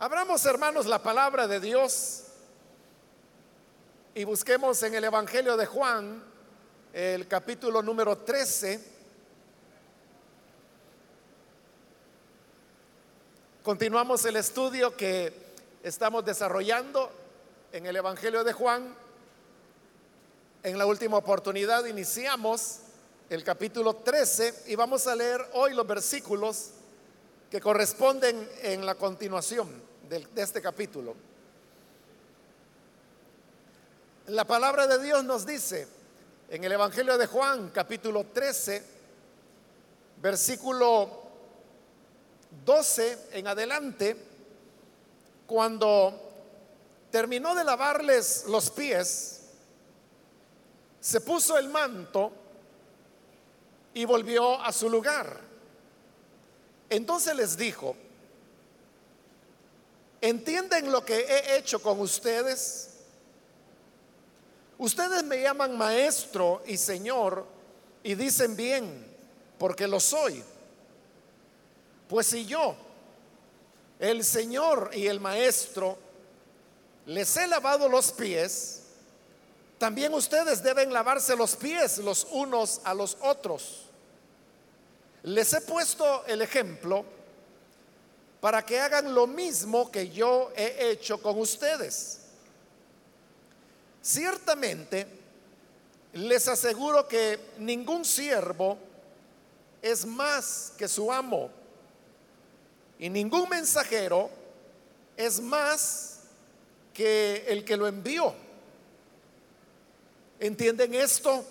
Abramos, hermanos, la palabra de Dios y busquemos en el Evangelio de Juan, el capítulo número 13. Continuamos el estudio que estamos desarrollando en el Evangelio de Juan. En la última oportunidad iniciamos el capítulo 13 y vamos a leer hoy los versículos que corresponden en la continuación de, este capítulo. La palabra de Dios nos dice en el Evangelio de Juan, capítulo 13, versículo 12 en adelante, cuando terminó de lavarles los pies, se puso el manto y volvió a su lugar. Entonces les dijo, ¿entienden lo que he hecho con ustedes? Ustedes me llaman maestro y señor y dicen bien, porque lo soy. Pues si yo, el señor y el maestro, les he lavado los pies, también ustedes deben lavarse los pies los unos a los otros. Les he puesto el ejemplo para que hagan lo mismo que yo he hecho con ustedes. Ciertamente, les aseguro que ningún siervo es más que su amo y ningún mensajero es más que el que lo envió. ¿Entienden esto?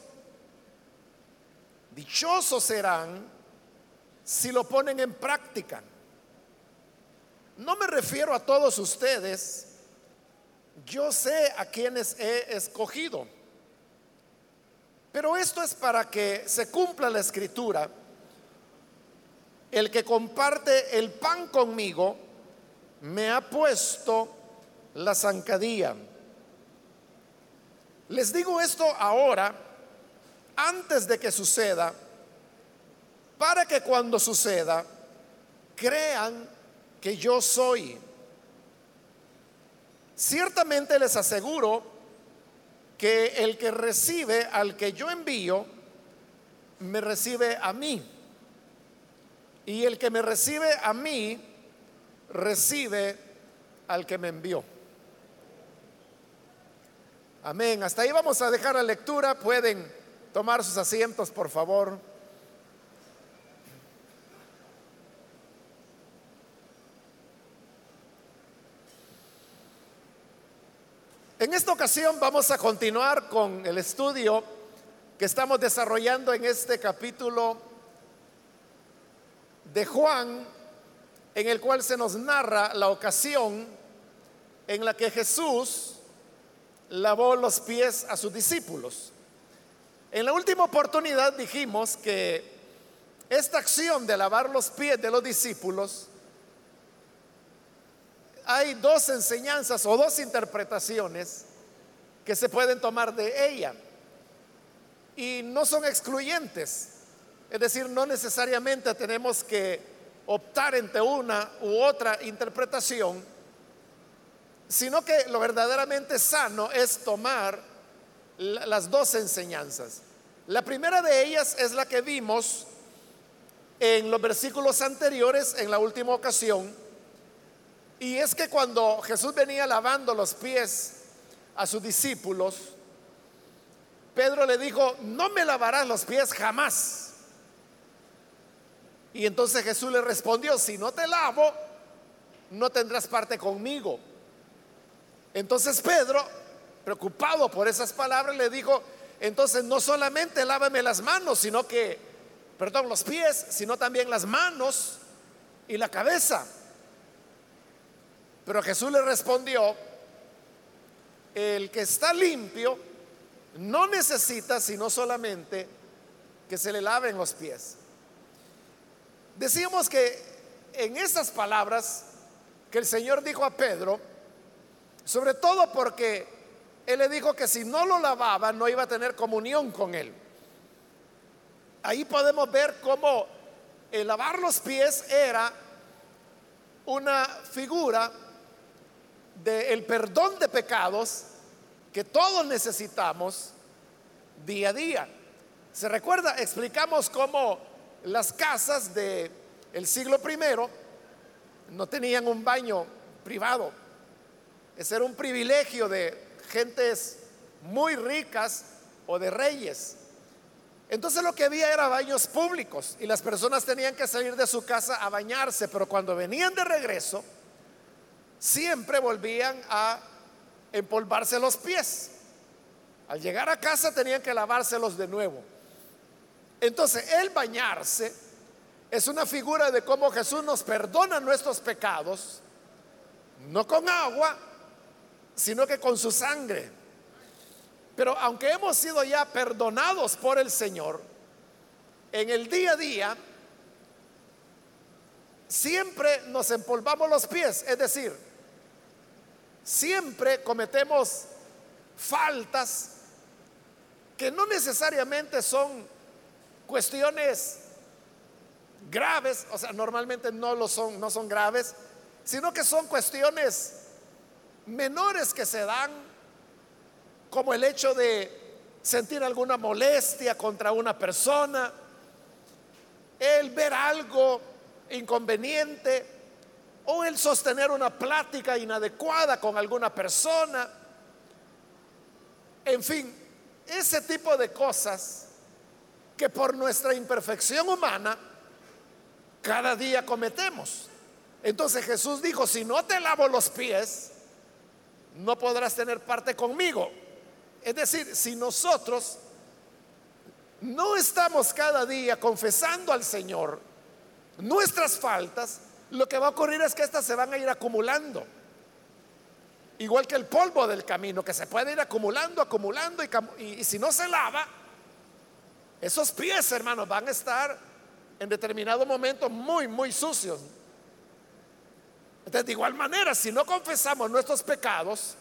Dichosos serán si lo ponen en práctica. No me refiero a todos ustedes, yo sé a quienes he escogido, pero esto es para que se cumpla la escritura. El que comparte el pan conmigo me ha puesto la zancadilla. Les digo esto ahora, antes de que suceda para que cuando suceda crean que yo soy. Ciertamente les aseguro que el que recibe al que yo envío, me recibe a mí. Y el que me recibe a mí, recibe al que me envió. Amén. Hasta ahí vamos a dejar la lectura. Pueden tomar sus asientos, por favor. En esta ocasión vamos a continuar con el estudio que estamos desarrollando en este capítulo de Juan, en el cual se nos narra la ocasión en la que Jesús lavó los pies a sus discípulos. En la última oportunidad dijimos que esta acción de lavar los pies de los discípulos hay dos enseñanzas o dos interpretaciones que se pueden tomar de ella. Y no son excluyentes. Es decir, no necesariamente tenemos que optar entre una u otra interpretación, sino que lo verdaderamente sano es tomar las dos enseñanzas. La primera de ellas es la que vimos en los versículos anteriores, en la última ocasión, y es que cuando Jesús venía lavando los pies a sus discípulos, Pedro le dijo, no me lavarás los pies jamás. Y entonces Jesús le respondió, si no te lavo, no tendrás parte conmigo. Entonces Pedro, preocupado por esas palabras, le dijo, entonces no solamente lávame las manos, sino que, perdón, los pies, sino también las manos y la cabeza. Pero Jesús le respondió, el que está limpio no necesita sino solamente que se le laven los pies. Decíamos que en esas palabras que el Señor dijo a Pedro, sobre todo porque Él le dijo que si no lo lavaba no iba a tener comunión con Él. Ahí podemos ver cómo el lavar los pies era una figura del perdón de pecados que todos necesitamos día a día. ¿Se recuerda? Explicamos cómo las casas del el siglo primero no tenían un baño privado. Ese era un privilegio de gentes muy ricas o de reyes. Entonces lo que había era baños públicos y las personas tenían que salir de su casa a bañarse, pero cuando venían de regreso, siempre volvían a empolvarse los pies. Al llegar a casa tenían que lavárselos de nuevo. Entonces el bañarse es una figura de cómo Jesús nos perdona nuestros pecados, no con agua, sino que con su sangre. Pero aunque hemos sido ya perdonados por el Señor, en el día a día siempre nos empolvamos los pies, es decir, siempre cometemos faltas que no necesariamente son cuestiones graves, o sea, normalmente no lo son, no son graves, sino que son cuestiones menores que se dan como el hecho de sentir alguna molestia contra una persona, el ver algo inconveniente o el sostener una plática inadecuada con alguna persona. En fin, ese tipo de cosas que por nuestra imperfección humana cada día cometemos. Entonces Jesús dijo, si no te lavo los pies, no podrás tener parte conmigo. Es decir, si nosotros no estamos cada día confesando al Señor nuestras faltas, lo que va a ocurrir es que éstas se van a ir acumulando. Igual que el polvo del camino, que se puede ir acumulando, acumulando, y, y si no se lava, esos pies, hermanos, van a estar en determinado momento muy, muy sucios. Entonces, de igual manera, si no confesamos nuestros pecados,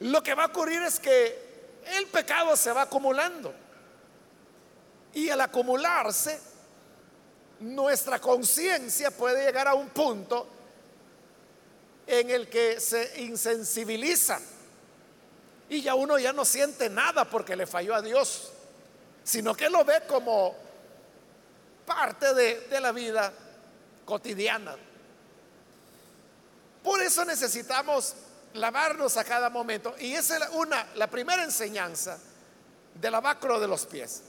lo que va a ocurrir es que el pecado se va acumulando. Y al acumularse, nuestra conciencia puede llegar a un punto en el que se insensibiliza y ya uno ya no siente nada porque le falló a Dios, sino que lo ve como parte de, la vida cotidiana. Por eso necesitamos lavarnos a cada momento. Y esa es una, la primera enseñanza del lavacro de los pies.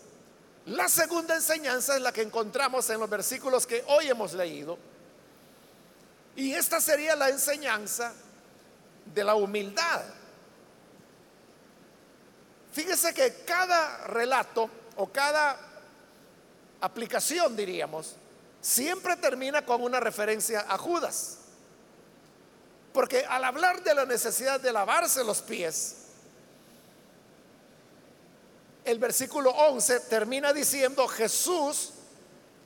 La segunda enseñanza es la que encontramos en los versículos que hoy hemos leído. Y esta sería la enseñanza de la humildad. Fíjese que cada relato o cada aplicación, diríamos, siempre termina con una referencia a Judas. Porque al hablar de la necesidad de lavarse los pies, el versículo 11 termina diciendo, Jesús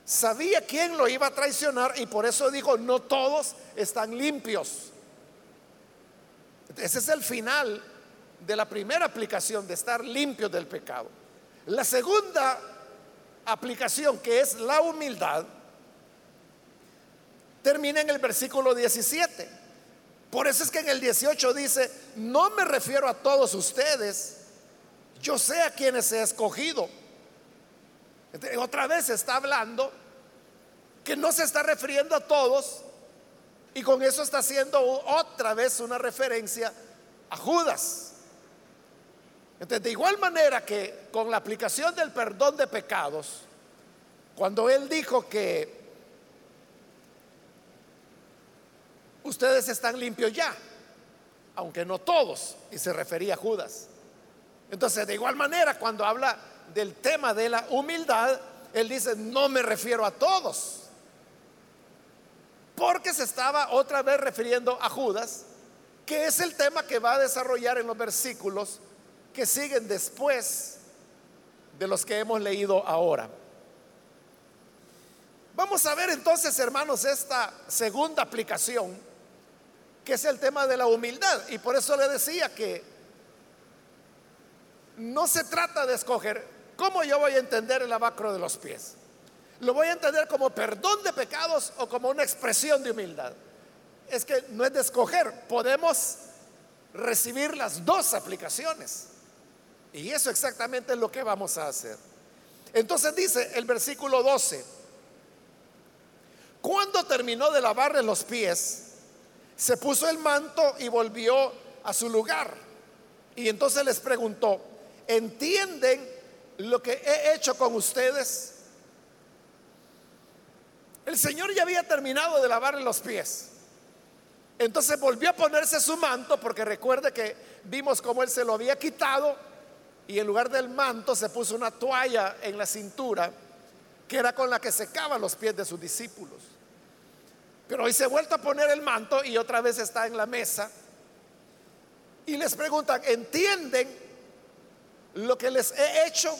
sabía quién lo iba a traicionar y por eso dijo, no todos están limpios. Ese es el final de la primera aplicación de estar limpios del pecado. La segunda aplicación, que es la humildad, termina en el versículo 17. Por eso es que en el 18 dice, no me refiero a todos ustedes, yo sé a quienes he escogido. otra vez está hablando que no se está refiriendo a todos y con eso está haciendo otra vez una referencia a Judas. Entonces, de igual manera que con la aplicación del perdón de pecados, cuando él dijo que ustedes están limpios ya, aunque no todos, y se refería a Judas. Entonces, de igual manera, cuando habla del tema de la humildad, él dice, no me refiero a todos, porque se estaba otra vez refiriendo a Judas, que es el tema que va a desarrollar en los versículos que siguen después de los que hemos leído ahora. Vamos a ver entonces, hermanos, esta segunda aplicación que es el tema de la humildad. Y por eso le decía que no se trata de escoger cómo yo voy a entender el abacro de los pies. Lo voy a entender como perdón de pecados o como una expresión de humildad. es que no es de escoger, podemos recibir las dos aplicaciones. Y eso exactamente es lo que vamos a hacer. Entonces dice el versículo 12, cuando terminó de lavarle los pies, se puso el manto y volvió a su lugar. Y entonces les preguntó, ¿entienden lo que he hecho con ustedes? El Señor ya había terminado de lavarle los pies. Entonces volvió a ponerse su manto, porque recuerde que vimos cómo él se lo había quitado y en lugar del manto se puso una toalla en la cintura, que era con la que secaba los pies de sus discípulos. Pero hoy se ha vuelto a poner el manto y otra vez está en la mesa y les preguntan, ¿entienden lo que les he hecho?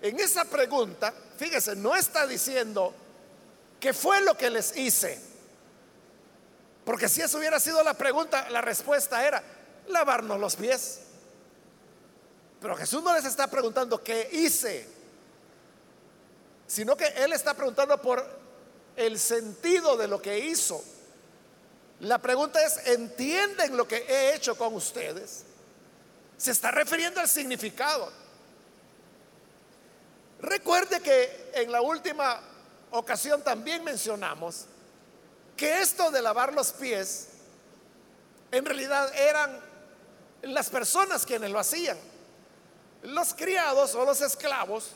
En esa pregunta, fíjese, no está diciendo qué fue lo que les hice. Porque si eso hubiera sido la pregunta, la respuesta era lavarnos los pies. Pero Jesús no les está preguntando qué hice, sino que Él está preguntando por el sentido de lo que hizo. La pregunta es, ¿entienden lo que he hecho con ustedes? Se está refiriendo al significado. Recuerde que en la última ocasión también mencionamos que esto de lavar los pies en realidad eran las personas quienes lo hacían. Los criados o los esclavos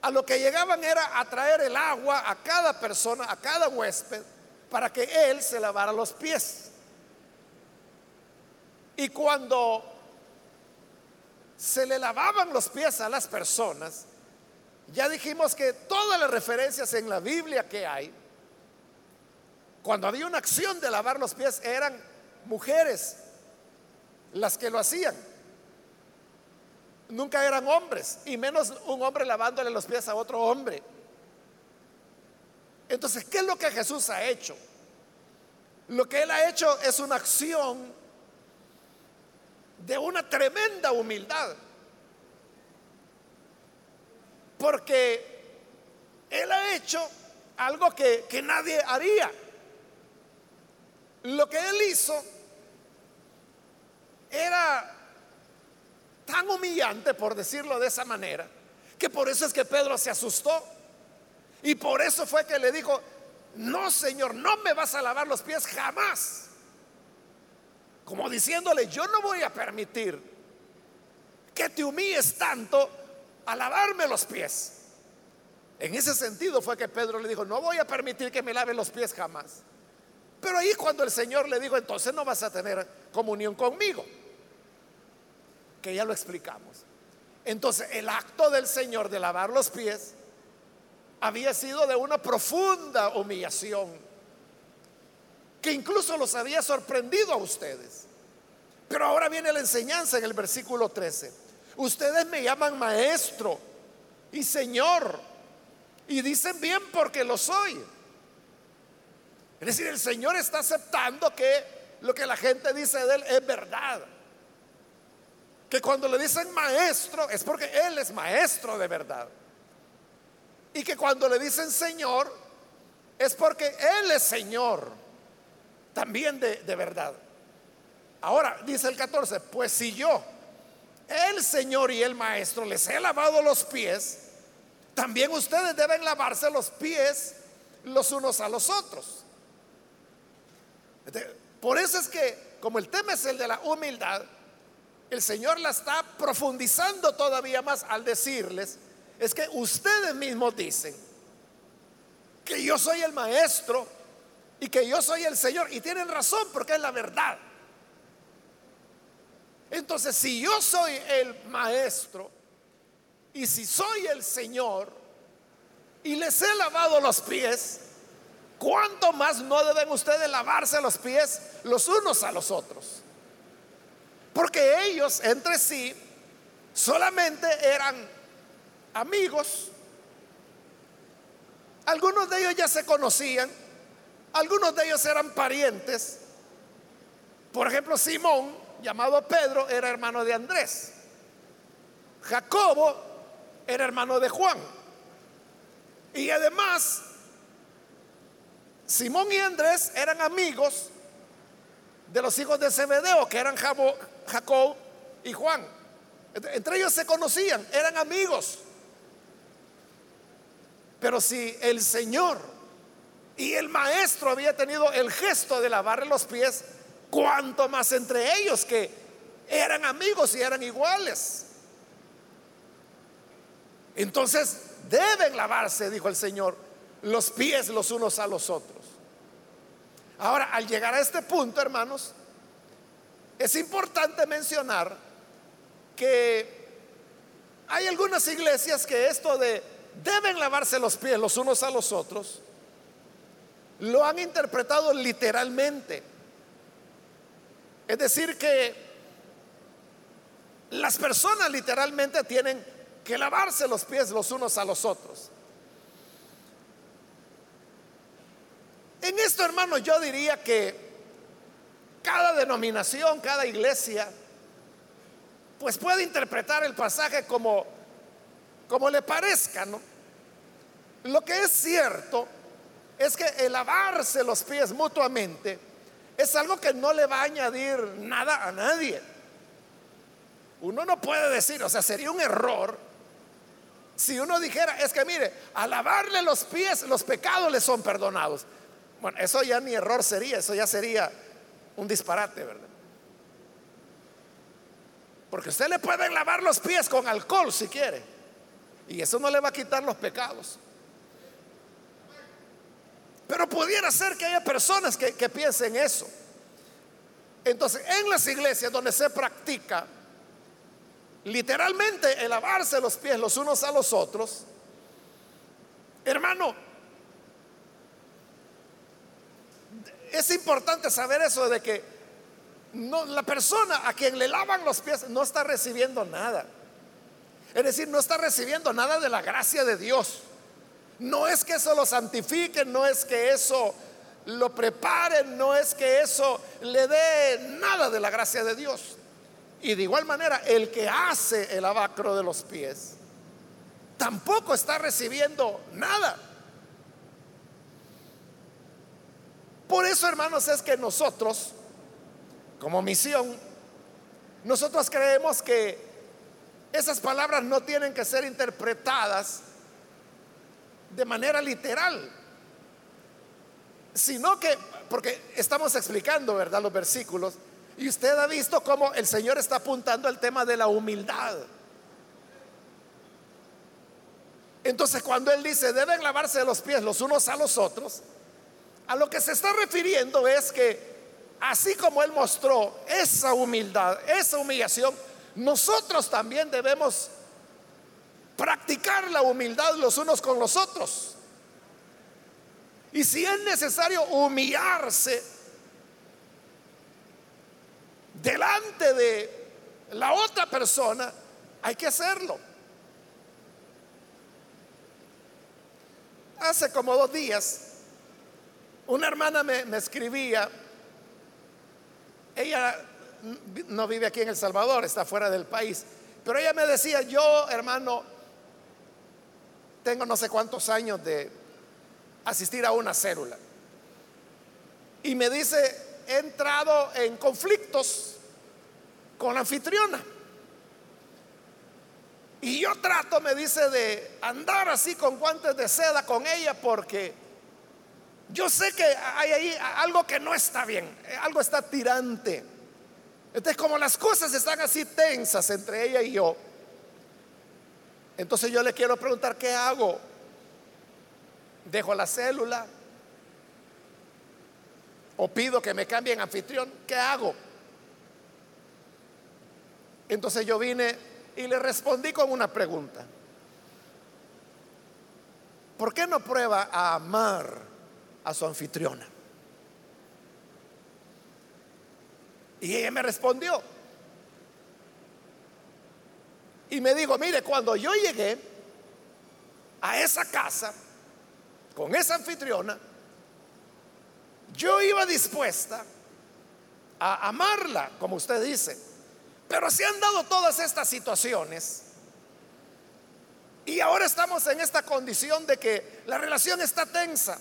a lo que llegaban era a traer el agua a cada persona, a cada huésped, para que él se lavara los pies. Y cuando se le lavaban los pies a las personas, ya dijimos que todas las referencias en la Biblia que hay, cuando había una acción de lavar los pies, eran mujeres las que lo hacían. Nunca eran hombres, y menos un hombre lavándole los pies a otro hombre. Entonces, ¿qué es lo que Jesús ha hecho? Lo que Él ha hecho es una acción de una tremenda humildad. Porque Él ha hecho algo que, que nadie haría. Lo que Él hizo era tan humillante, por decirlo de esa manera, que por eso es que Pedro se asustó. Y por eso fue que le dijo, no Señor, no me vas a lavar los pies jamás. Como diciéndole, yo no voy a permitir que te humilles tanto a lavarme los pies. En ese sentido fue que Pedro le dijo, no voy a permitir que me lave los pies jamás. Pero ahí cuando el Señor le dijo, entonces no vas a tener comunión conmigo, que ya lo explicamos. Entonces el acto del Señor de lavar los pies había sido de una profunda humillación, que incluso los había sorprendido a ustedes. Pero ahora viene la enseñanza en el versículo 13. Ustedes me llaman maestro y señor, y dicen bien porque lo soy. Es decir, el Señor está aceptando que lo que la gente dice de Él es verdad. Que cuando le dicen maestro es porque Él es maestro de verdad. Y que cuando le dicen Señor, es porque Él es Señor, también de, de verdad. Ahora, dice el 14, pues si yo, el Señor y el Maestro, les he lavado los pies, también ustedes deben lavarse los pies los unos a los otros. Por eso es que, como el tema es el de la humildad, el Señor la está profundizando todavía más al decirles es que ustedes mismos dicen que yo soy el maestro y que yo soy el Señor. Y tienen razón porque es la verdad. Entonces, si yo soy el maestro y si soy el Señor y les he lavado los pies, ¿cuánto más no deben ustedes lavarse los pies los unos a los otros? Porque ellos entre sí solamente eran amigos. Algunos de ellos ya se conocían, algunos de ellos eran parientes. Por ejemplo, Simón, llamado Pedro, era hermano de Andrés. Jacobo era hermano de Juan. Y además, Simón y Andrés eran amigos de los hijos de Zebedeo, que eran Jacob y Juan. Entre ellos se conocían, eran amigos. Pero si el Señor y el maestro había tenido el gesto de lavarle los pies, cuanto más entre ellos que eran amigos y eran iguales. Entonces deben lavarse, dijo el Señor, los pies los unos a los otros. Ahora, al llegar a este punto, hermanos, es importante mencionar que hay algunas iglesias que esto de deben lavarse los pies los unos a los otros, lo han interpretado literalmente. Es decir, que las personas literalmente tienen que lavarse los pies los unos a los otros. En esto, hermano, yo diría que cada denominación, cada iglesia, pues puede interpretar el pasaje como, como le parezca, ¿no? Lo que es cierto es que el lavarse los pies mutuamente es algo que no le va a añadir nada a nadie. Uno no puede decir, o sea, sería un error si uno dijera, es que mire, al lavarle los pies, los pecados le son perdonados. Bueno, eso ya ni error sería, eso ya sería un disparate, ¿verdad? Porque usted le puede lavar los pies con alcohol si quiere. Y eso no le va a quitar los pecados. Pero pudiera ser que haya personas que, que piensen eso. Entonces, en las iglesias donde se practica literalmente el lavarse los pies los unos a los otros, hermano, es importante saber eso de que la persona a quien le lavan los pies no está recibiendo nada. Es decir, no está recibiendo nada de la gracia de Dios. No es que eso lo santifique, no es que eso lo prepare, no es que eso le dé nada de la gracia de Dios. Y de igual manera, el que hace el abacro de los pies tampoco está recibiendo nada. Por eso, hermanos, es que nosotros, como misión, nosotros creemos que esas palabras no tienen que ser interpretadas de manera literal, sino que, porque estamos explicando, ¿verdad?, los versículos, y usted ha visto cómo el Señor está apuntando al tema de la humildad. Entonces, cuando Él dice, deben lavarse los pies los unos a los otros, a lo que se está refiriendo es que así como Él mostró esa humildad, esa humillación, nosotros también debemos practicar la humildad los unos con los otros. Y si es necesario humillarse delante de la otra persona, hay que hacerlo. Hace como dos días una hermana me, escribía, ella no vive aquí en El Salvador, está fuera del país, pero ella me decía, yo hermano, tengo no sé cuántos años de asistir a una célula. Y me dice, he entrado en conflictos con la anfitriona. Y yo trato, me dice, de andar así con guantes de seda con ella porque yo sé que hay ahí algo que no está bien, eh, algo está tirante. Entonces, como las cosas están así tensas entre ella y yo, entonces yo le quiero preguntar, ¿qué hago? ¿Dejo la célula? ¿O pido que me cambien anfitrión? ¿Qué hago? Entonces yo vine y le respondí con una pregunta. ¿Por qué no prueba a amar? a su anfitriona. Y ella me respondió. Y me dijo, mire, cuando yo llegué a esa casa con esa anfitriona, yo iba dispuesta a amarla, como usted dice. Pero se han dado todas estas situaciones. Y ahora estamos en esta condición de que la relación está tensa.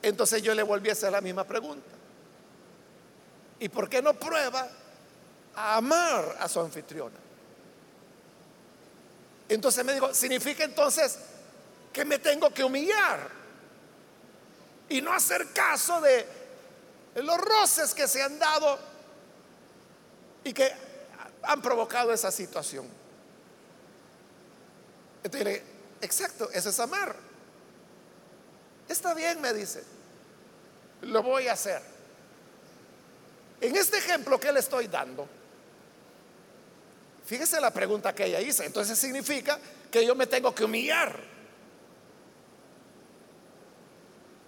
Entonces yo le volví a hacer la misma pregunta. ¿Y por qué no prueba amar a su anfitriona? Entonces me dijo, significa entonces que me tengo que humillar y no hacer caso de los roces que se han dado y que han provocado esa situación. Entonces, exacto, eso es amar. Está bien, me dice, lo voy a hacer. En este ejemplo que le estoy dando, fíjese la pregunta que ella hizo. Entonces significa que yo me tengo que humillar.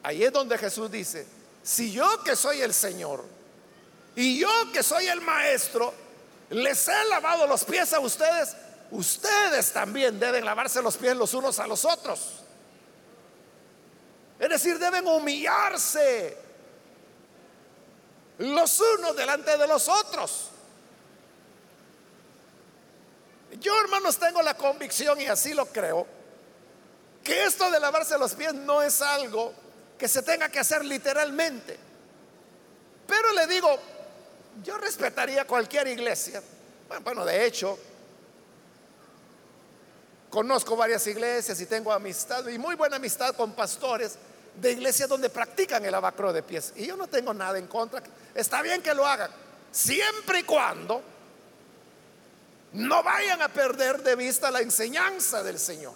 Ahí es donde Jesús dice, si yo que soy el Señor y yo que soy el Maestro, les he lavado los pies a ustedes, ustedes también deben lavarse los pies los unos a los otros. Es decir, deben humillarse los unos delante de los otros. Yo, hermanos, tengo la convicción y así lo creo, que esto de lavarse los pies no es algo que se tenga que hacer literalmente. Pero le digo, yo respetaría cualquier iglesia. Bueno, de hecho, conozco varias iglesias y tengo amistad y muy buena amistad con pastores de iglesias donde practican el abacro de pies. Y yo no tengo nada en contra. Está bien que lo hagan, siempre y cuando no vayan a perder de vista la enseñanza del Señor.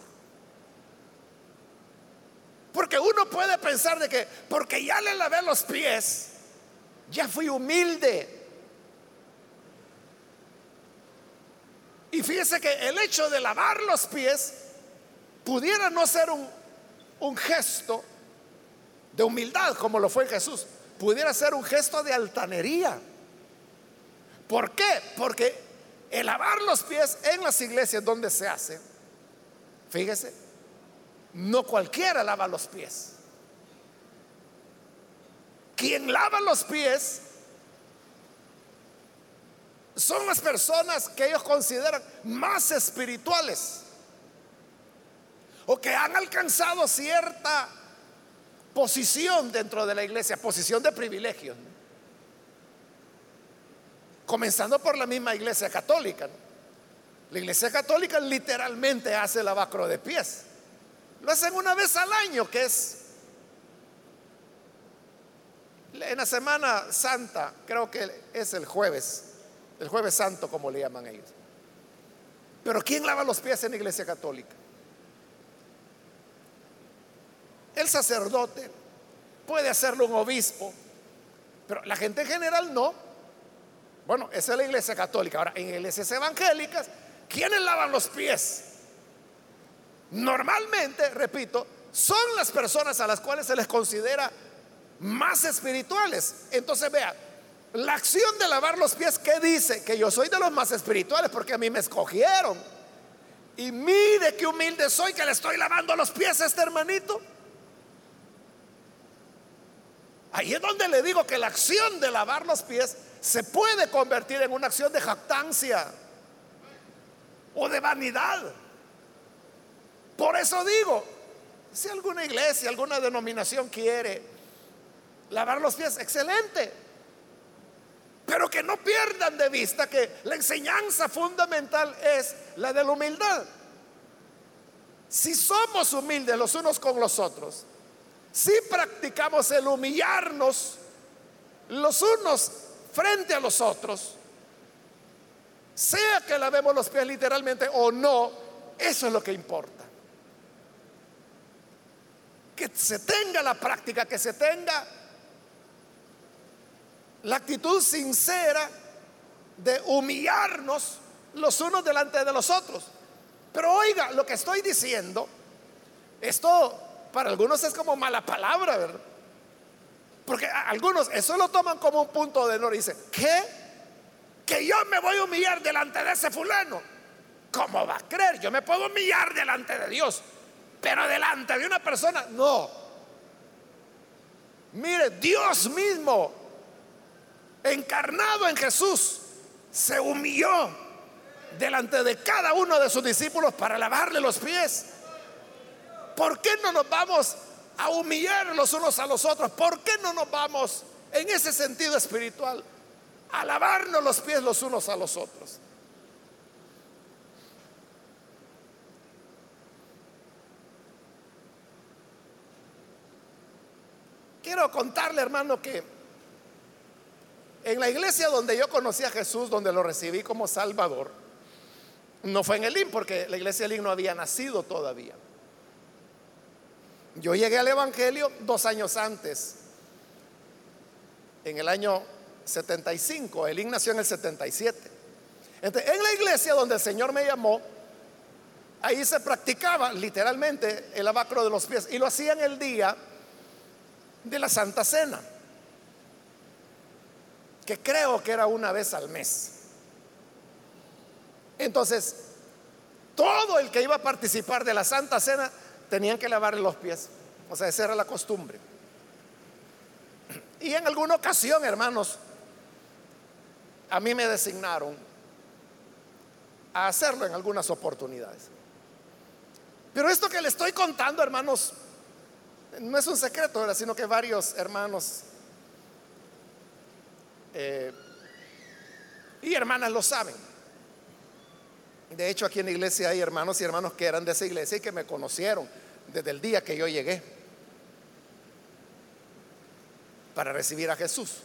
Porque uno puede pensar de que porque ya le lavé los pies, ya fui humilde. Y fíjese que el hecho de lavar los pies pudiera no ser un, un gesto de humildad como lo fue Jesús, pudiera ser un gesto de altanería. ¿Por qué? Porque el lavar los pies en las iglesias donde se hace, fíjese, no cualquiera lava los pies. Quien lava los pies son las personas que ellos consideran más espirituales o que han alcanzado cierta posición dentro de la iglesia, posición de privilegio. Comenzando por la misma iglesia católica. La iglesia católica literalmente hace lavacro de pies. Lo hacen una vez al año, que es en la Semana Santa, creo que es el jueves, el jueves santo como le llaman ellos. Pero ¿quién lava los pies en la iglesia católica? El sacerdote, puede hacerlo un obispo, pero la gente en general no. Bueno, esa es la iglesia católica. Ahora, en iglesias evangélicas, ¿quiénes lavan los pies? Normalmente, repito, son las personas a las cuales se les considera más espirituales. Entonces, vea, la acción de lavar los pies, ¿qué dice? Que yo soy de los más espirituales porque a mí me escogieron. Y mire qué humilde soy que le estoy lavando los pies a este hermanito. Ahí es donde le digo que la acción de lavar los pies se puede convertir en una acción de jactancia o de vanidad. Por eso digo, si alguna iglesia, alguna denominación quiere lavar los pies, excelente. Pero que no pierdan de vista que la enseñanza fundamental es la de la humildad. Si somos humildes los unos con los otros, si practicamos el humillarnos los unos frente a los otros, sea que lavemos los pies literalmente o no, eso es lo que importa que se tenga la práctica, que se tenga la actitud sincera de humillarnos los unos delante de los otros. Pero oiga, lo que estoy diciendo, esto para algunos es como mala palabra, ¿verdad? Porque algunos eso lo toman como un punto de honor y dicen, ¿qué? Que yo me voy a humillar delante de ese fulano. ¿Cómo va a creer? Yo me puedo humillar delante de Dios. Pero delante de una persona, no. Mire, Dios mismo, encarnado en Jesús, se humilló delante de cada uno de sus discípulos para lavarle los pies. ¿Por qué no nos vamos a humillar los unos a los otros, ¿por qué no nos vamos en ese sentido espiritual a lavarnos los pies los unos a los otros? Quiero contarle, hermano, que en la iglesia donde yo conocí a Jesús, donde lo recibí como Salvador, no fue en el IN, porque la iglesia del IN no había nacido todavía. Yo llegué al Evangelio dos años antes, en el año 75, el IN nació en el 77. Entonces, en la iglesia donde el Señor me llamó, ahí se practicaba literalmente el abacro de los pies y lo hacían el día de la Santa Cena, que creo que era una vez al mes. Entonces, todo el que iba a participar de la Santa Cena tenían que lavarle los pies. O sea, esa era la costumbre. Y en alguna ocasión, hermanos, a mí me designaron a hacerlo en algunas oportunidades. Pero esto que le estoy contando, hermanos, no es un secreto, sino que varios hermanos eh, y hermanas lo saben. De hecho, aquí en la iglesia hay hermanos y hermanos que eran de esa iglesia y que me conocieron desde el día que yo llegué para recibir a Jesús.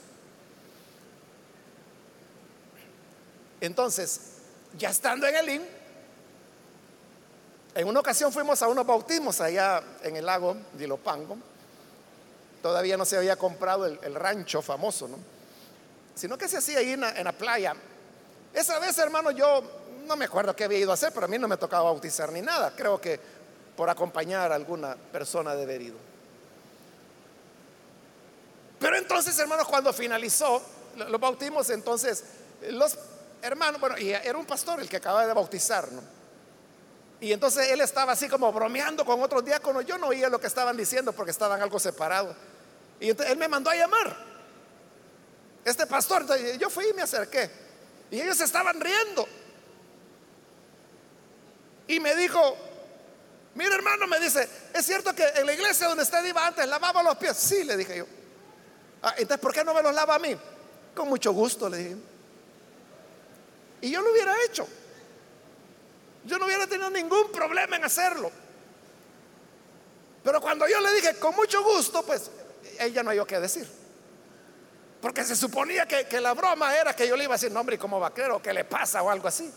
Entonces, ya estando en el IN, en una ocasión fuimos a unos bautismos allá en el lago de Ilopango. Todavía no se había comprado el, rancho famoso, ¿no? Sino que se hacía ahí en la, playa. Esa vez, hermano, yo no me acuerdo qué había ido a hacer, pero a mí no me tocaba bautizar ni nada. Creo que por acompañar a alguna persona de herido. Pero entonces, hermanos, cuando finalizó los bautismos, entonces los hermanos, bueno, y era un pastor el que acaba de bautizar, ¿no? Y entonces él estaba así como bromeando con otros diáconos. Yo no oía lo que estaban diciendo porque estaban algo separados. Y entonces él me mandó a llamar. Este pastor, yo fui y me acerqué. Y ellos estaban riendo. Y me dijo, mira hermano, me dice, ¿es cierto que en la iglesia donde usted iba antes lavaba los pies? Sí, le dije yo. Ah, entonces, ¿por qué no me los lava a mí? Con mucho gusto, le dije. Y yo lo hubiera hecho. Yo no hubiera tenido ningún problema en hacerlo. Pero cuando yo le dije con mucho gusto, pues ella no hay que decir. Porque se suponía que, la broma era que yo le iba a decir, no, hombre, ¿cómo va a creer? O qué le pasa o algo así.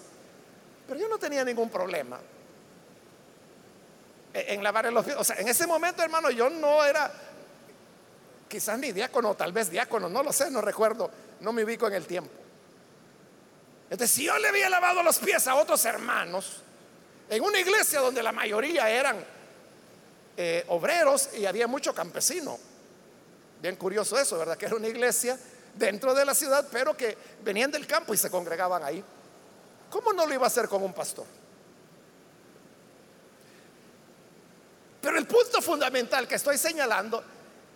Pero yo no tenía ningún problema en lavar los pies. O sea, en ese momento, hermano, yo no era quizás ni diácono, tal vez diácono, no lo sé, no recuerdo, no me ubico en el tiempo. Entonces, si yo le había lavado los pies a otros hermanos, en una iglesia donde la mayoría eran eh, obreros y había mucho campesino, bien curioso eso, ¿verdad? Que era una iglesia dentro de la ciudad, pero que venían del campo y se congregaban ahí. ¿Cómo no lo iba a hacer con un pastor? Pero el punto fundamental que estoy señalando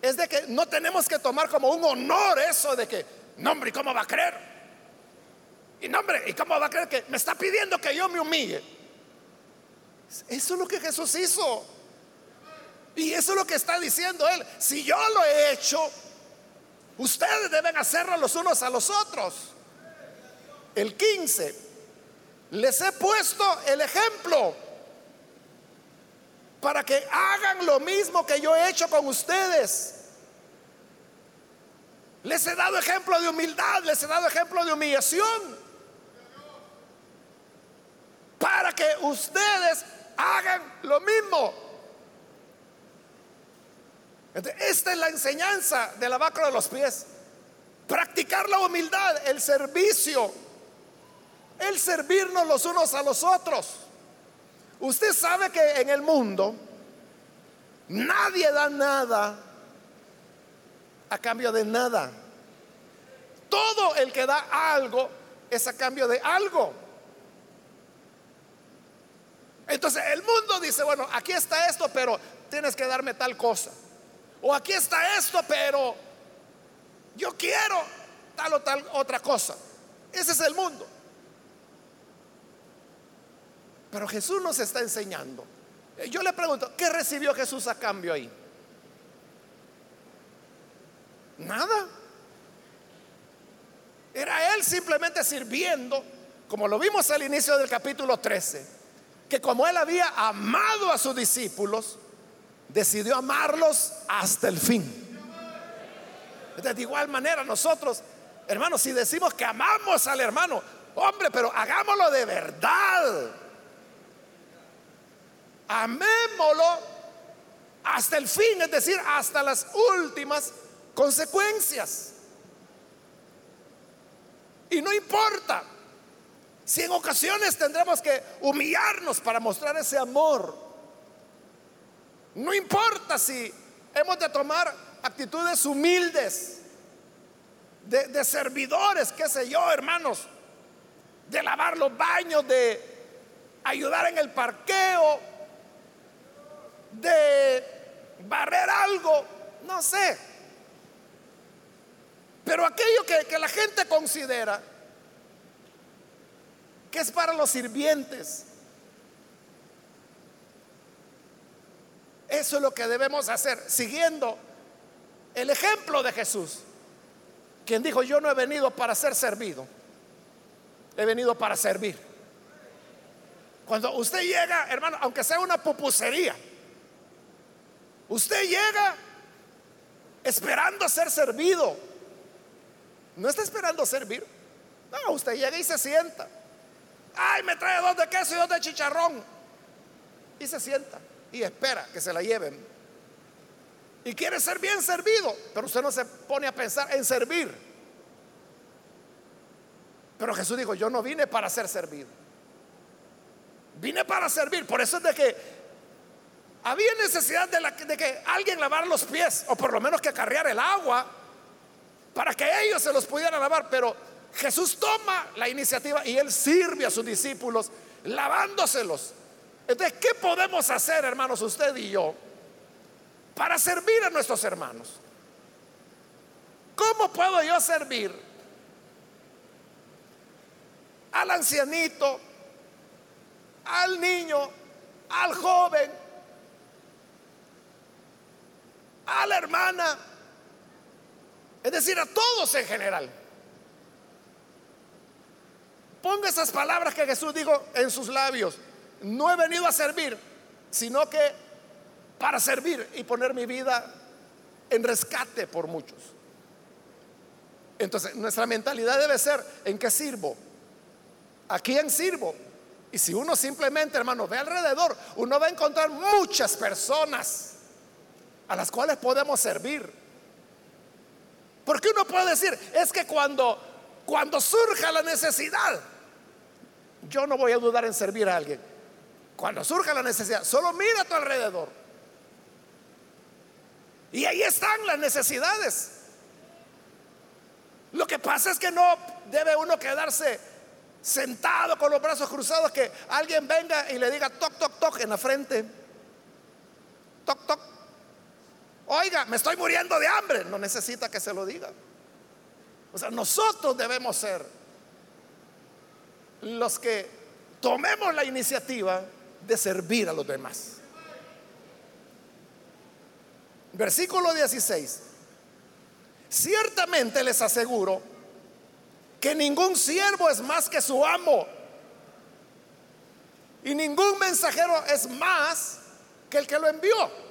es de que no tenemos que tomar como un honor eso de que, no hombre, ¿cómo va a creer? Y no, hombre, ¿y cómo va a creer que me está pidiendo que yo me humille? Eso es lo que Jesús hizo. Y eso es lo que está diciendo Él. Si yo lo he hecho, ustedes deben hacerlo los unos a los otros. El 15. Les he puesto el ejemplo para que hagan lo mismo que yo he hecho con ustedes. Les he dado ejemplo de humildad, les he dado ejemplo de humillación para que ustedes hagan lo mismo. esta es la enseñanza de la vaca de los pies. Practicar la humildad, el servicio, el servirnos los unos a los otros. Usted sabe que en el mundo nadie da nada a cambio de nada. Todo el que da algo es a cambio de algo. Entonces el mundo dice, bueno, aquí está esto, pero tienes que darme tal cosa. O aquí está esto, pero yo quiero tal o tal otra cosa. Ese es el mundo. Pero Jesús nos está enseñando. Yo le pregunto, ¿qué recibió Jesús a cambio ahí? Nada. Era él simplemente sirviendo, como lo vimos al inicio del capítulo 13, que como él había amado a sus discípulos, decidió amarlos hasta el fin. De igual manera nosotros, hermanos, si decimos que amamos al hermano, hombre, pero hagámoslo de verdad. Amémoslo hasta el fin, es decir, hasta las últimas consecuencias. Y no importa si en ocasiones tendremos que humillarnos para mostrar ese amor. No importa si hemos de tomar actitudes humildes, de, servidores, qué sé yo, hermanos, de lavar los baños, de ayudar en el parqueo, de barrer algo, no sé. Pero aquello que, que la gente considera que es para los sirvientes, eso es lo que debemos hacer, siguiendo el ejemplo de Jesús, quien dijo, yo no he venido para ser servido, he venido para servir. Cuando usted llega, hermano, aunque sea una pupusería, usted llega esperando ser servido. No está esperando servir. No, usted llega y se sienta. Ay, me trae dos de queso y dos de chicharrón. Y se sienta y espera que se la lleven y quiere ser bien servido, pero usted no se pone a pensar en servir. Pero Jesús dijo, yo no vine para ser servido. Vine para servir. Por eso es de que había necesidad de, que alguien lavara los pies, o por lo menos que acarreara el agua, para que ellos se los pudieran lavar. Pero Jesús toma la iniciativa y él sirve a sus discípulos lavándoselos. Entonces, ¿qué podemos hacer, hermanos, usted y yo? para servir a nuestros hermanos. ¿Cómo puedo yo servir al ancianito, al niño, al joven, a la hermana? Es decir, a todos en general. Ponga esas palabras que Jesús dijo en sus labios. No he venido a servir, sino que para servir y poner mi vida en rescate por muchos. Entonces, nuestra mentalidad debe ser, ¿en qué sirvo? ¿A quién sirvo? Y si uno simplemente, hermano, ve alrededor, uno va a encontrar muchas personas a las cuales podemos servir. Porque uno puede decir, es que cuando, cuando surja la necesidad, yo no voy a dudar en servir a alguien. Cuando surja la necesidad, solo mira a tu alrededor. Y ahí están las necesidades. Lo que pasa es que no debe uno quedarse sentado con los brazos cruzados, que alguien venga y le diga toc, toc, toc en la frente. Toc, toc. Oiga, me estoy muriendo de hambre. No necesita que se lo diga. O sea, nosotros debemos ser los que tomemos la iniciativa de servir a los demás. Versículo 16. Ciertamente les aseguro que ningún siervo es más que su amo. Y ningún mensajero es más que el que lo envió.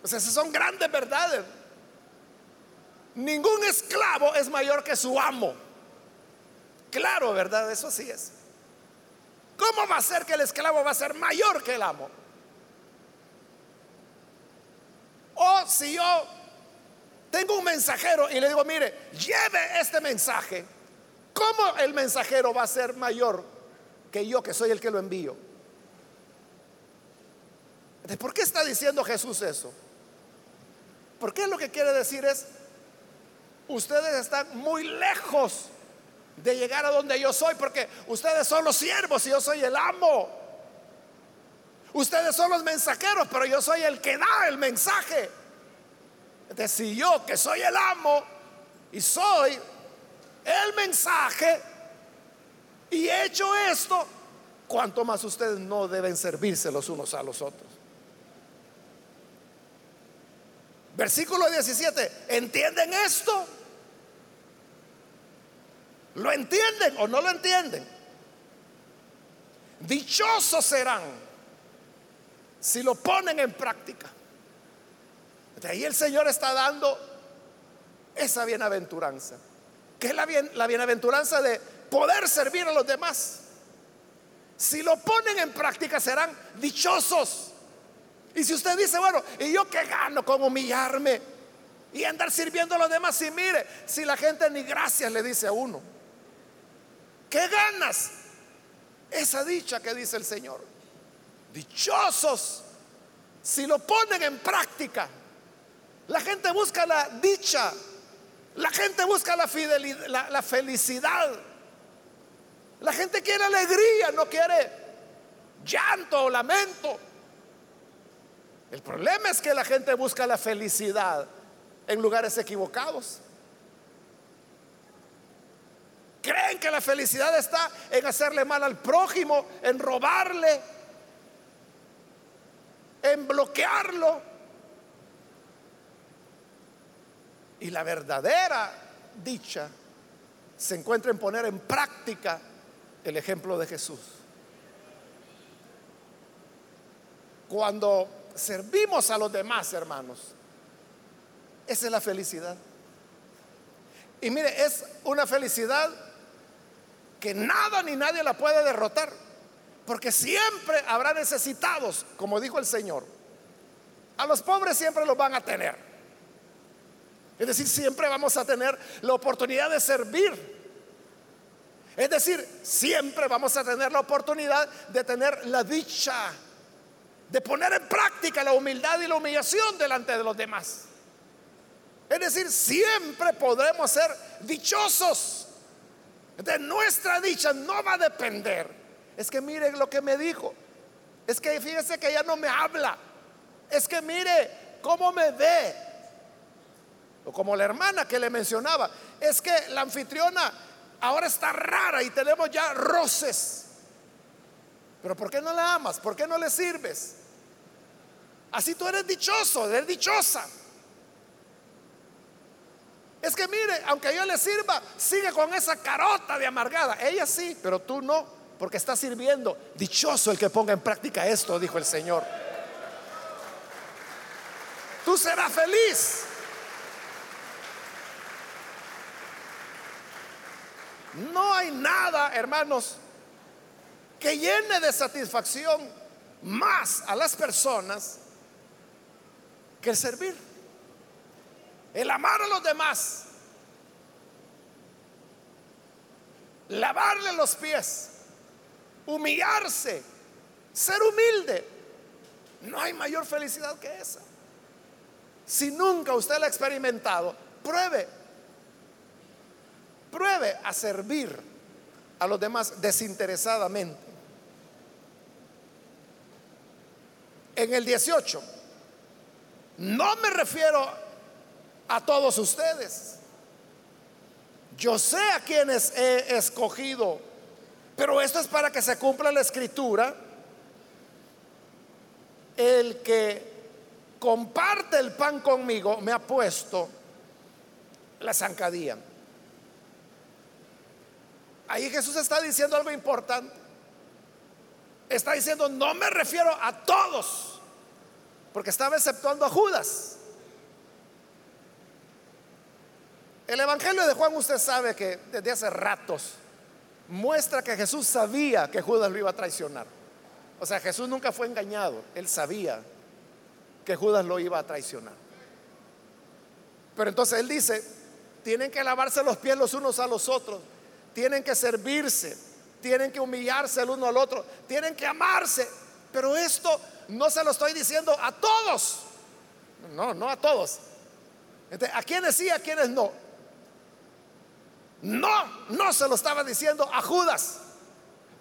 Pues esas son grandes verdades. Ningún esclavo es mayor que su amo. Claro, ¿verdad? Eso sí es. ¿Cómo va a ser que el esclavo va a ser mayor que el amo? O si yo tengo un mensajero y le digo, mire, lleve este mensaje, ¿cómo el mensajero va a ser mayor que yo que soy el que lo envío? ¿Por qué está diciendo Jesús eso? Porque lo que quiere decir es, ustedes están muy lejos de llegar a donde yo soy, porque ustedes son los siervos y yo soy el amo. Ustedes son los mensajeros, pero yo soy el que da el mensaje. Entonces, si yo que soy el amo y soy el mensaje y he hecho esto, cuanto más ustedes no deben servirse los unos a los otros. Versículo 17, ¿entienden esto? ¿Lo entienden o no lo entienden? Dichosos serán si lo ponen en práctica. De ahí el Señor está dando esa bienaventuranza, que es la, bien, la bienaventuranza de poder servir a los demás. Si lo ponen en práctica serán dichosos. Y si usted dice, bueno, ¿y yo qué gano con humillarme y andar sirviendo a los demás? Y mire, si la gente ni gracias le dice a uno, ¿qué ganas? Esa dicha que dice el Señor. Dichosos si lo ponen en práctica. La gente busca la dicha, la gente busca la la felicidad. La gente quiere alegría, no quiere llanto o lamento. El problema es que la gente busca la felicidad en lugares equivocados. Creen que la felicidad está en hacerle mal al prójimo, en robarle, en bloquearlo. Y la verdadera dicha se encuentra en poner en práctica el ejemplo de Jesús. Cuando servimos a los demás, hermanos, esa es la felicidad. Y mire, es una felicidad que nada ni nadie la puede derrotar, porque siempre habrá necesitados, como dijo el Señor. A los pobres siempre los van a tener. Es decir, siempre vamos a tener la oportunidad de servir. Es decir, siempre vamos a tener la oportunidad de tener la dicha de poner en práctica la humildad y la humillación delante de los demás. Es decir, siempre podremos ser dichosos. De nuestra dicha no va a depender. Es que mire lo que me dijo. Es que fíjese que ella no me habla. Es que mire cómo me ve. O como la hermana que le mencionaba. Es que la anfitriona ahora está rara y tenemos ya roces. Pero ¿por qué no la amas? ¿Por qué no le sirves? Así tú eres dichoso, eres dichosa. Es que mire, aunque yo le sirva, sigue con esa carota de amargada. Ella sí, pero tú no, porque está sirviendo. Dichoso el que ponga en práctica esto, dijo el Señor. Tú serás feliz. No hay nada, hermanos, que llene de satisfacción más a las personas que servir. El amar a los demás. Lavarle los pies. Humillarse. Ser humilde. No hay mayor felicidad que esa. Si nunca usted la ha experimentado, pruebe. Pruebe a servir a los demás desinteresadamente. En el 18 no me refiero a todos ustedes. Yo sé a quienes he escogido, pero esto es para que se cumpla la escritura. El que comparte el pan conmigo me ha puesto la zancadilla. Ahí Jesús está diciendo algo importante. Está diciendo, no me refiero a todos porque estaba exceptuando a Judas. El Evangelio de Juan usted sabe que desde hace ratos muestra que Jesús sabía que Judas lo iba a traicionar. O sea, Jesús nunca fue engañado, él sabía que Judas lo iba a traicionar. Pero entonces él dice, tienen que lavarse los pies los unos a los otros, tienen que servirse, tienen que humillarse el uno al otro, tienen que amarse. Pero esto no se lo estoy diciendo a todos. No, no a todos. ¿A quiénes sí, a quiénes no? No, no se lo estaba diciendo a Judas,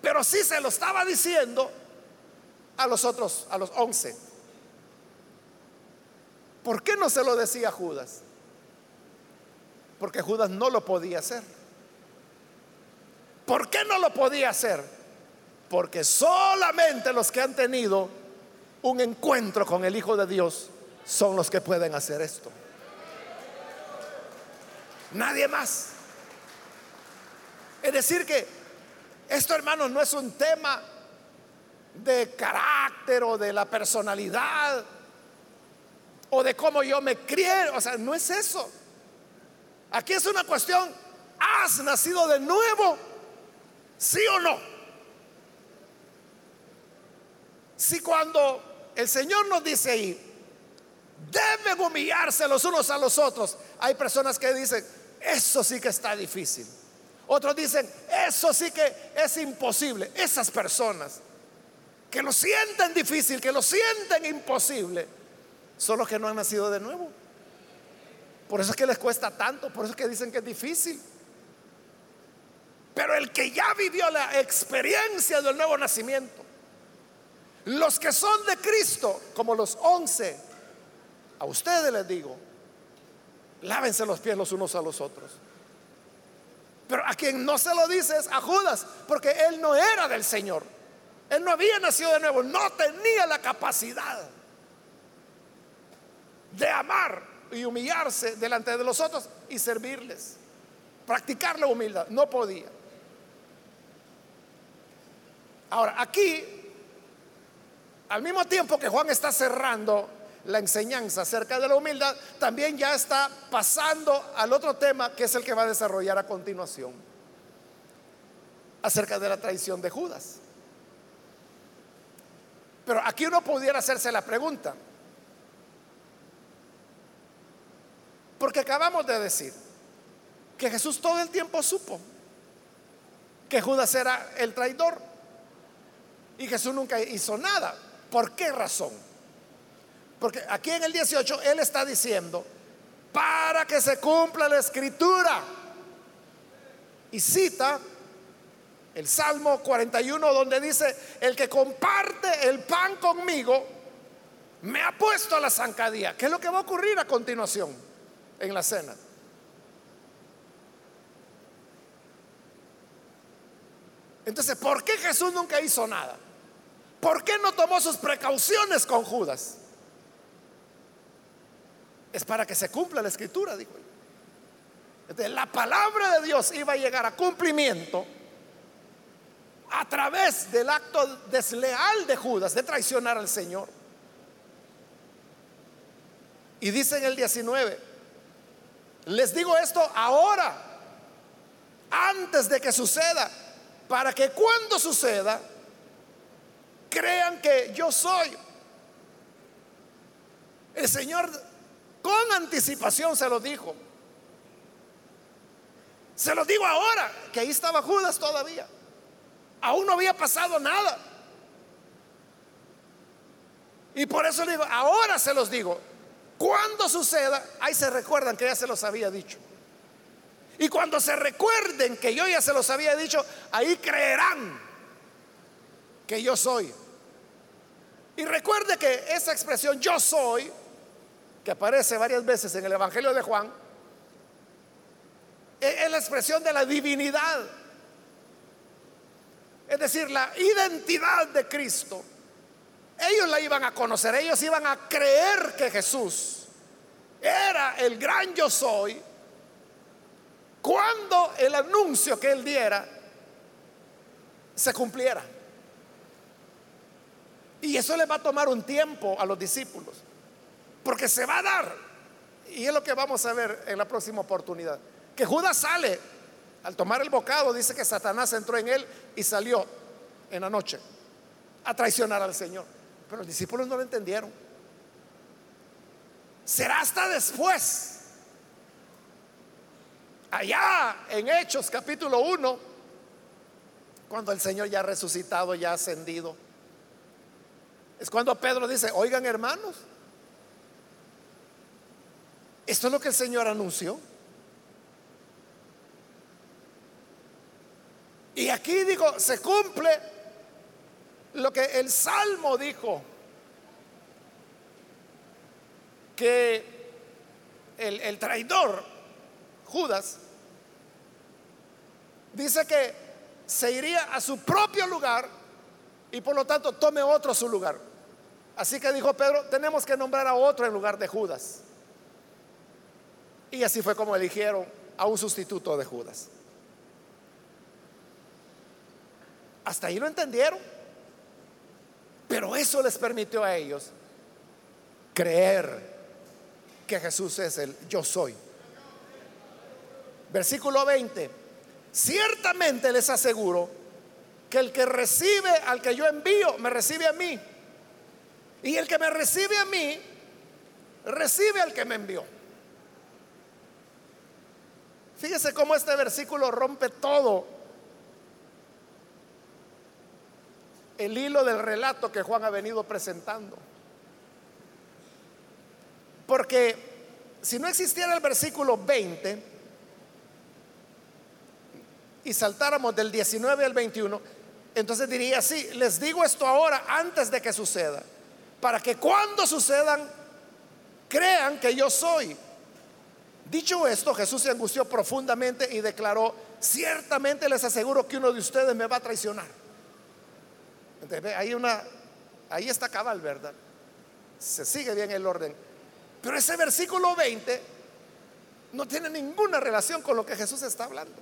pero sí se lo estaba diciendo a los otros, a los once. ¿Por qué no se lo decía a Judas? Porque Judas no lo podía hacer. ¿Por qué no lo podía hacer? Porque solamente los que han tenido un encuentro con el Hijo de Dios son los que pueden hacer esto. Nadie más. Es decir que esto, hermanos, no es un tema de carácter o de la personalidad o de cómo yo me crié. O sea, no es eso. Aquí es una cuestión, ¿has nacido de nuevo? ¿Sí o no? Si cuando el Señor nos dice ahí, deben humillarse los unos a los otros, hay personas que dicen, eso sí que está difícil. Otros dicen, eso sí que es imposible. Esas personas que lo sienten difícil, que lo sienten imposible, son los que no han nacido de nuevo. Por eso es que les cuesta tanto, por eso es que dicen que es difícil. Pero el que ya vivió la experiencia del nuevo nacimiento, los que son de Cristo, como los once, a ustedes les digo, lávense los pies los unos a los otros. Pero a quien no se lo dice es a Judas, porque él no era del Señor. Él no había nacido de nuevo, no tenía la capacidad de amar y humillarse delante de los otros y servirles. Practicar la humildad, no podía. Ahora, aquí, al mismo tiempo que Juan está cerrando la enseñanza acerca de la humildad, también ya está pasando al otro tema que es el que va a desarrollar a continuación, acerca de la traición de Judas. Pero aquí uno pudiera hacerse la pregunta, porque acabamos de decir que Jesús todo el tiempo supo que Judas era el traidor y Jesús nunca hizo nada. ¿Por qué razón? Porque aquí en el 18 Él está diciendo, para que se cumpla la escritura. Y cita el Salmo 41 donde dice, el que comparte el pan conmigo, me ha puesto a la zancadilla. ¿Qué es lo que va a ocurrir a continuación en la cena? Entonces, ¿por qué Jesús nunca hizo nada? ¿Por qué no tomó sus precauciones con Judas? es para que se cumpla la escritura, dijo él. la palabra de Dios iba a llegar a cumplimiento a través del acto desleal de Judas de traicionar al Señor. Y dice en el 19, les digo esto ahora, antes de que suceda, para que cuando suceda, crean que yo soy. El Señor con anticipación se lo dijo. Se lo digo ahora, que ahí estaba Judas todavía. Aún no había pasado nada. Y por eso digo, ahora se los digo. Cuando suceda, ahí se recuerdan que ya se los había dicho. Y cuando se recuerden que yo ya se los había dicho, ahí creerán que yo soy. Y recuerde que esa expresión yo soy que aparece varias veces en el Evangelio de Juan, e-, es la expresión de la divinidad. Es decir, la identidad de Cristo. Ellos la iban a conocer, ellos iban a creer que Jesús era el gran yo soy cuando el anuncio que él diera se cumpliera. Y eso le va a tomar un tiempo a los discípulos. Porque se va a dar. Y es lo que vamos a ver en la próxima oportunidad. Que Judas sale al tomar el bocado, dice que Satanás entró en él y salió en la noche a traicionar al Señor. Pero los discípulos no lo entendieron. Será hasta después. Allá en Hechos capítulo 1, cuando el Señor ya ha resucitado, ya ha ascendido. Es cuando Pedro dice, oigan hermanos, esto es lo que el Señor anunció. Y aquí digo, se cumple lo que el Salmo dijo, que el, el traidor, Judas, dice que se iría a su propio lugar y por lo tanto tome otro su lugar. Así que dijo Pedro, tenemos que nombrar a otro en lugar de Judas. Y así fue como eligieron a un sustituto de Judas. Hasta ahí lo entendieron. Pero eso les permitió a ellos creer que Jesús es el yo soy. Versículo 20. Ciertamente les aseguro que el que recibe al que yo envío, me recibe a mí. Y el que me recibe a mí, recibe al que me envió. Fíjese cómo este versículo rompe todo el hilo del relato que Juan ha venido presentando. Porque si no existiera el versículo 20 y saltáramos del 19 al 21, entonces diría así, les digo esto ahora antes de que suceda, para que cuando sucedan crean que yo soy. Dicho esto, Jesús se angustió profundamente y declaró, ciertamente les aseguro que uno de ustedes me va a traicionar. Entonces, hay una, ahí está cabal, ¿verdad? Se sigue bien el orden. Pero ese versículo 20 no tiene ninguna relación con lo que Jesús está hablando.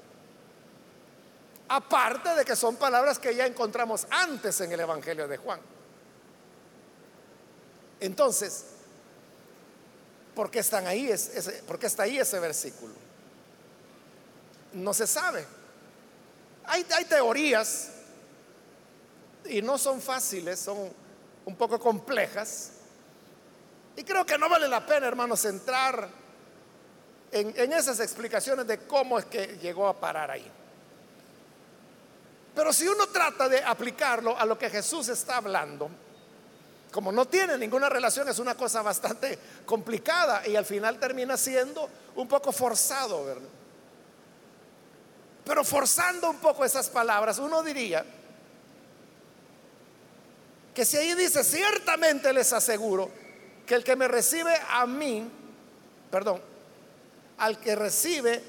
Aparte de que son palabras que ya encontramos antes en el Evangelio de Juan. Entonces, ¿Por qué está ahí ese versículo? No se sabe. Hay, hay teorías y no son fáciles, son un poco complejas. Y creo que no vale la pena, hermanos, entrar en, en, esas explicaciones de cómo es que llegó a parar ahí. Pero si uno trata de aplicarlo a lo que Jesús está hablando, como no tiene ninguna relación, es una cosa bastante complicada y al final termina siendo un poco forzado. Pero forzando un poco esas palabras, uno diría que si ahí dice, ciertamente les aseguro que el que me recibe a mí, perdón, al que recibe,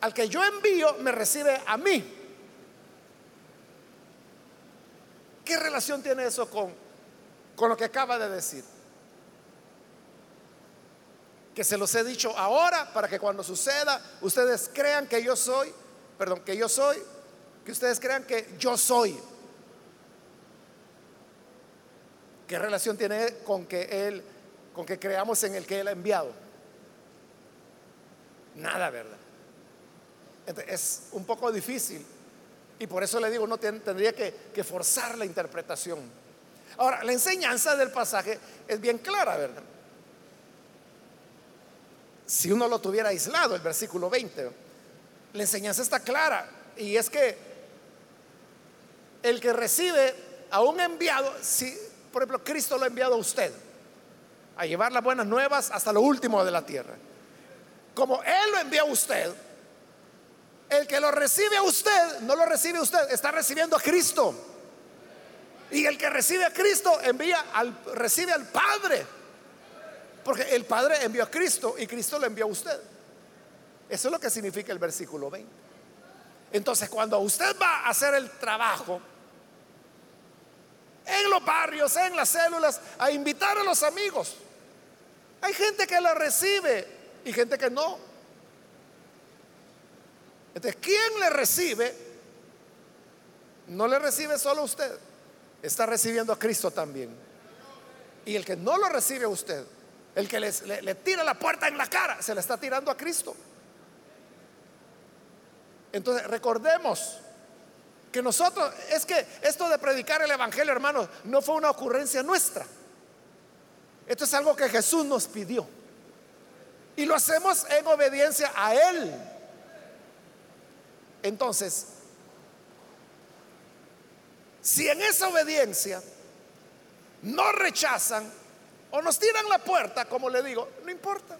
al que yo envío, me recibe a mí. ¿Qué relación tiene eso con con lo que acaba de decir. Que se los he dicho ahora para que cuando suceda ustedes crean que yo soy, perdón, que yo soy, que ustedes crean que yo soy. ¿Qué relación tiene con que Él, con que creamos en el que Él ha enviado? Nada, ¿verdad? es un poco difícil. Y por eso le digo, uno tendría que forzar la interpretación. Ahora, la enseñanza del pasaje es bien clara, ¿verdad? Si uno lo tuviera aislado, el versículo 20, la enseñanza está clara y es que el que recibe a un enviado, si por ejemplo Cristo lo ha enviado a usted a llevar las buenas nuevas hasta lo último de la tierra, como Él lo envía a usted, el que lo recibe a usted, no lo recibe a usted, está recibiendo a Cristo. Y el que recibe a Cristo envía al, recibe al Padre. Porque el Padre envió a Cristo y Cristo lo envió a usted. Eso es lo que significa el versículo 20. Entonces, cuando usted va a hacer el trabajo en los barrios, en las células, a invitar a los amigos, hay gente que la recibe y gente que no. Entonces, ¿quién le recibe? No le recibe solo usted está recibiendo a Cristo también. Y el que no lo recibe a usted, el que le, tira la puerta en la cara, se le está tirando a Cristo. Entonces, recordemos que nosotros, es que esto de predicar el Evangelio, hermanos, no fue una ocurrencia nuestra. Esto es algo que Jesús nos pidió. Y lo hacemos en obediencia a Él. Entonces, si en esa obediencia no rechazan o nos tiran la puerta, como le digo, no importa.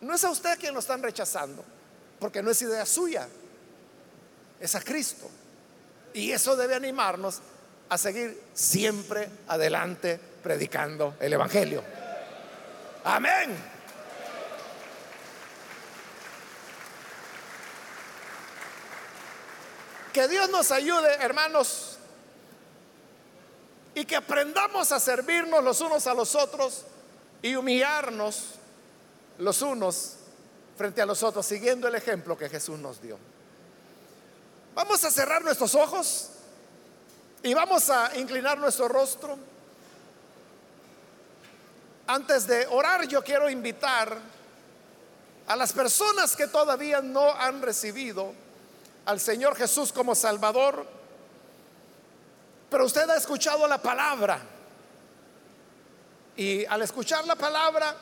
No es a usted quien lo están rechazando, porque no es idea suya, es a Cristo. Y eso debe animarnos a seguir siempre adelante predicando el Evangelio. Amén. Que Dios nos ayude, hermanos, y que aprendamos a servirnos los unos a los otros y humillarnos los unos frente a los otros, siguiendo el ejemplo que Jesús nos dio. Vamos a cerrar nuestros ojos y vamos a inclinar nuestro rostro. Antes de orar, yo quiero invitar a las personas que todavía no han recibido al Señor Jesús como Salvador, pero usted ha escuchado la palabra. Y al escuchar la palabra,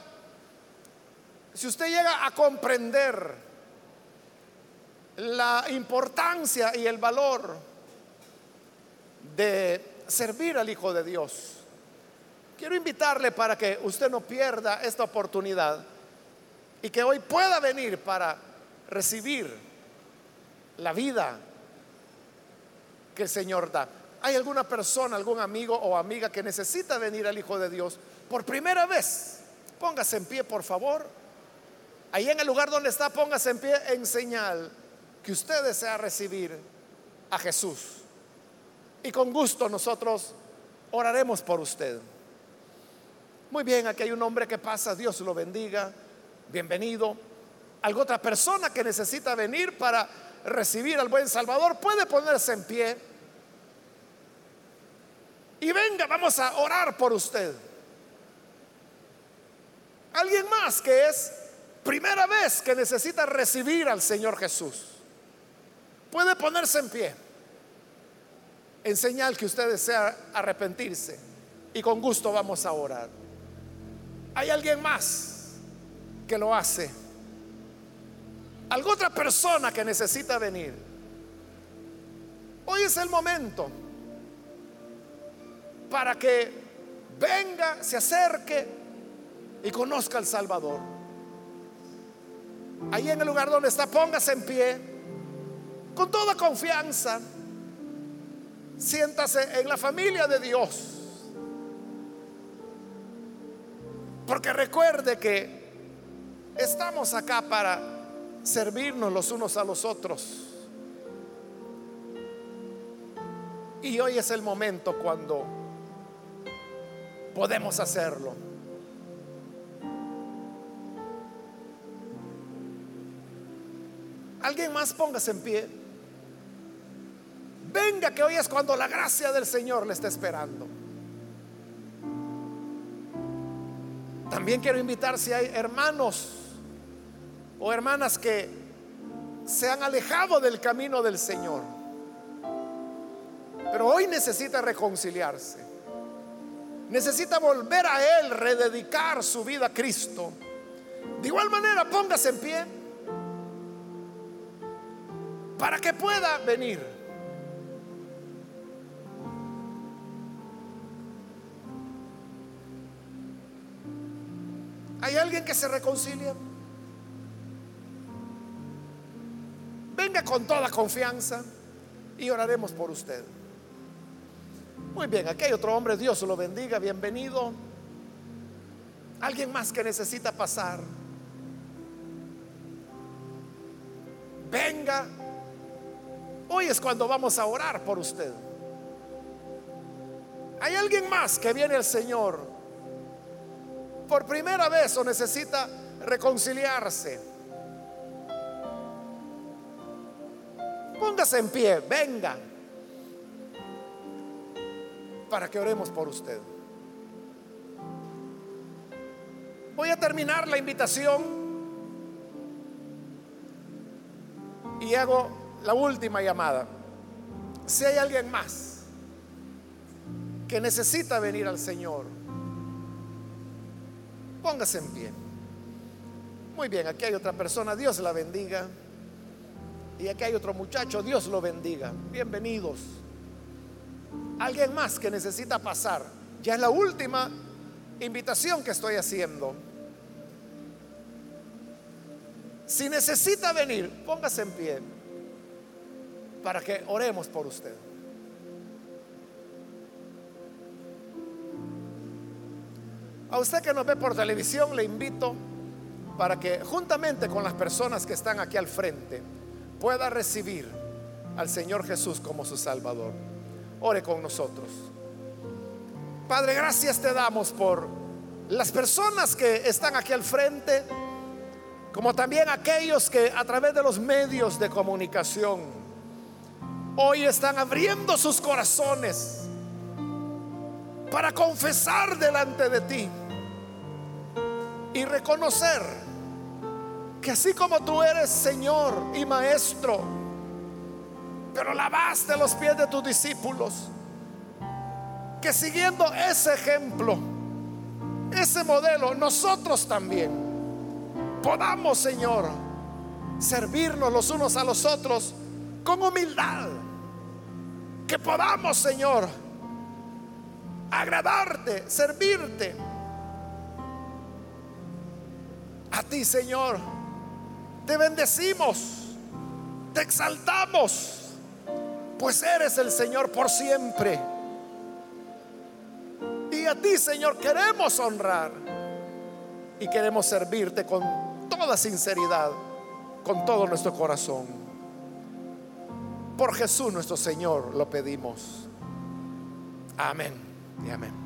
si usted llega a comprender la importancia y el valor de servir al Hijo de Dios, quiero invitarle para que usted no pierda esta oportunidad y que hoy pueda venir para recibir la vida que el Señor da. ¿Hay alguna persona, algún amigo o amiga que necesita venir al Hijo de Dios por primera vez? Póngase en pie, por favor. Ahí en el lugar donde está, póngase en pie en señal que usted desea recibir a Jesús. Y con gusto nosotros oraremos por usted. Muy bien, aquí hay un hombre que pasa, Dios lo bendiga, bienvenido. Alguna otra persona que necesita venir para recibir al buen Salvador puede ponerse en pie. Y venga, vamos a orar por usted. Alguien más que es primera vez que necesita recibir al Señor Jesús, puede ponerse en pie en señal que usted desea arrepentirse y con gusto vamos a orar. ¿Hay alguien más que lo hace? ¿Alguna otra persona que necesita venir? Hoy es el momento para que venga, se acerque y conozca al Salvador. Ahí en el lugar donde está, póngase en pie, con toda confianza. Siéntase en la familia de Dios. Porque recuerde que estamos acá para servirnos los unos a los otros. Y hoy es el momento cuando podemos hacerlo. Alguien más póngase en pie. Venga que hoy es cuando la gracia del Señor le está esperando. También quiero invitar si hay hermanos o hermanas que se han alejado del camino del Señor. Pero hoy necesita reconciliarse. Necesita volver a Él, rededicar su vida a Cristo. De igual manera, póngase en pie para que pueda venir. ¿Hay alguien que se reconcilia? Con toda confianza y oraremos por usted. Muy bien, aquí hay otro hombre, Dios lo bendiga, bienvenido. Alguien más que necesita pasar. Venga Hoy es cuando vamos a orar por usted. ¿Hay alguien más que viene el Señor por primera vez o necesita reconciliarse? Póngase en pie, venga, para que oremos por usted. Voy a terminar la invitación y hago la última llamada. Si hay alguien más que necesita venir al Señor, póngase en pie. Muy bien, aquí hay otra persona, Dios la bendiga. Y aquí hay otro muchacho, Dios lo bendiga. Bienvenidos. Alguien más que necesita pasar. Ya es la última invitación que estoy haciendo. Si necesita venir, póngase en pie para que oremos por usted. A usted que nos ve por televisión le invito para que juntamente con las personas que están aquí al frente pueda recibir al Señor Jesús como su Salvador. Ore con nosotros. Padre, gracias te damos por las personas que están aquí al frente, como también aquellos que a través de los medios de comunicación hoy están abriendo sus corazones para confesar delante de ti y reconocer que así como tú eres Señor y Maestro, pero lavaste los pies de tus discípulos, que siguiendo ese ejemplo, ese modelo, nosotros también podamos, Señor, servirnos los unos a los otros con humildad. Que podamos, Señor, agradarte, servirte. A ti, Señor, te bendecimos, te exaltamos, pues eres el Señor por siempre. Y a ti, Señor, queremos honrar y queremos servirte con toda sinceridad, con todo nuestro corazón. Por Jesús nuestro Señor lo pedimos. Amén y amén.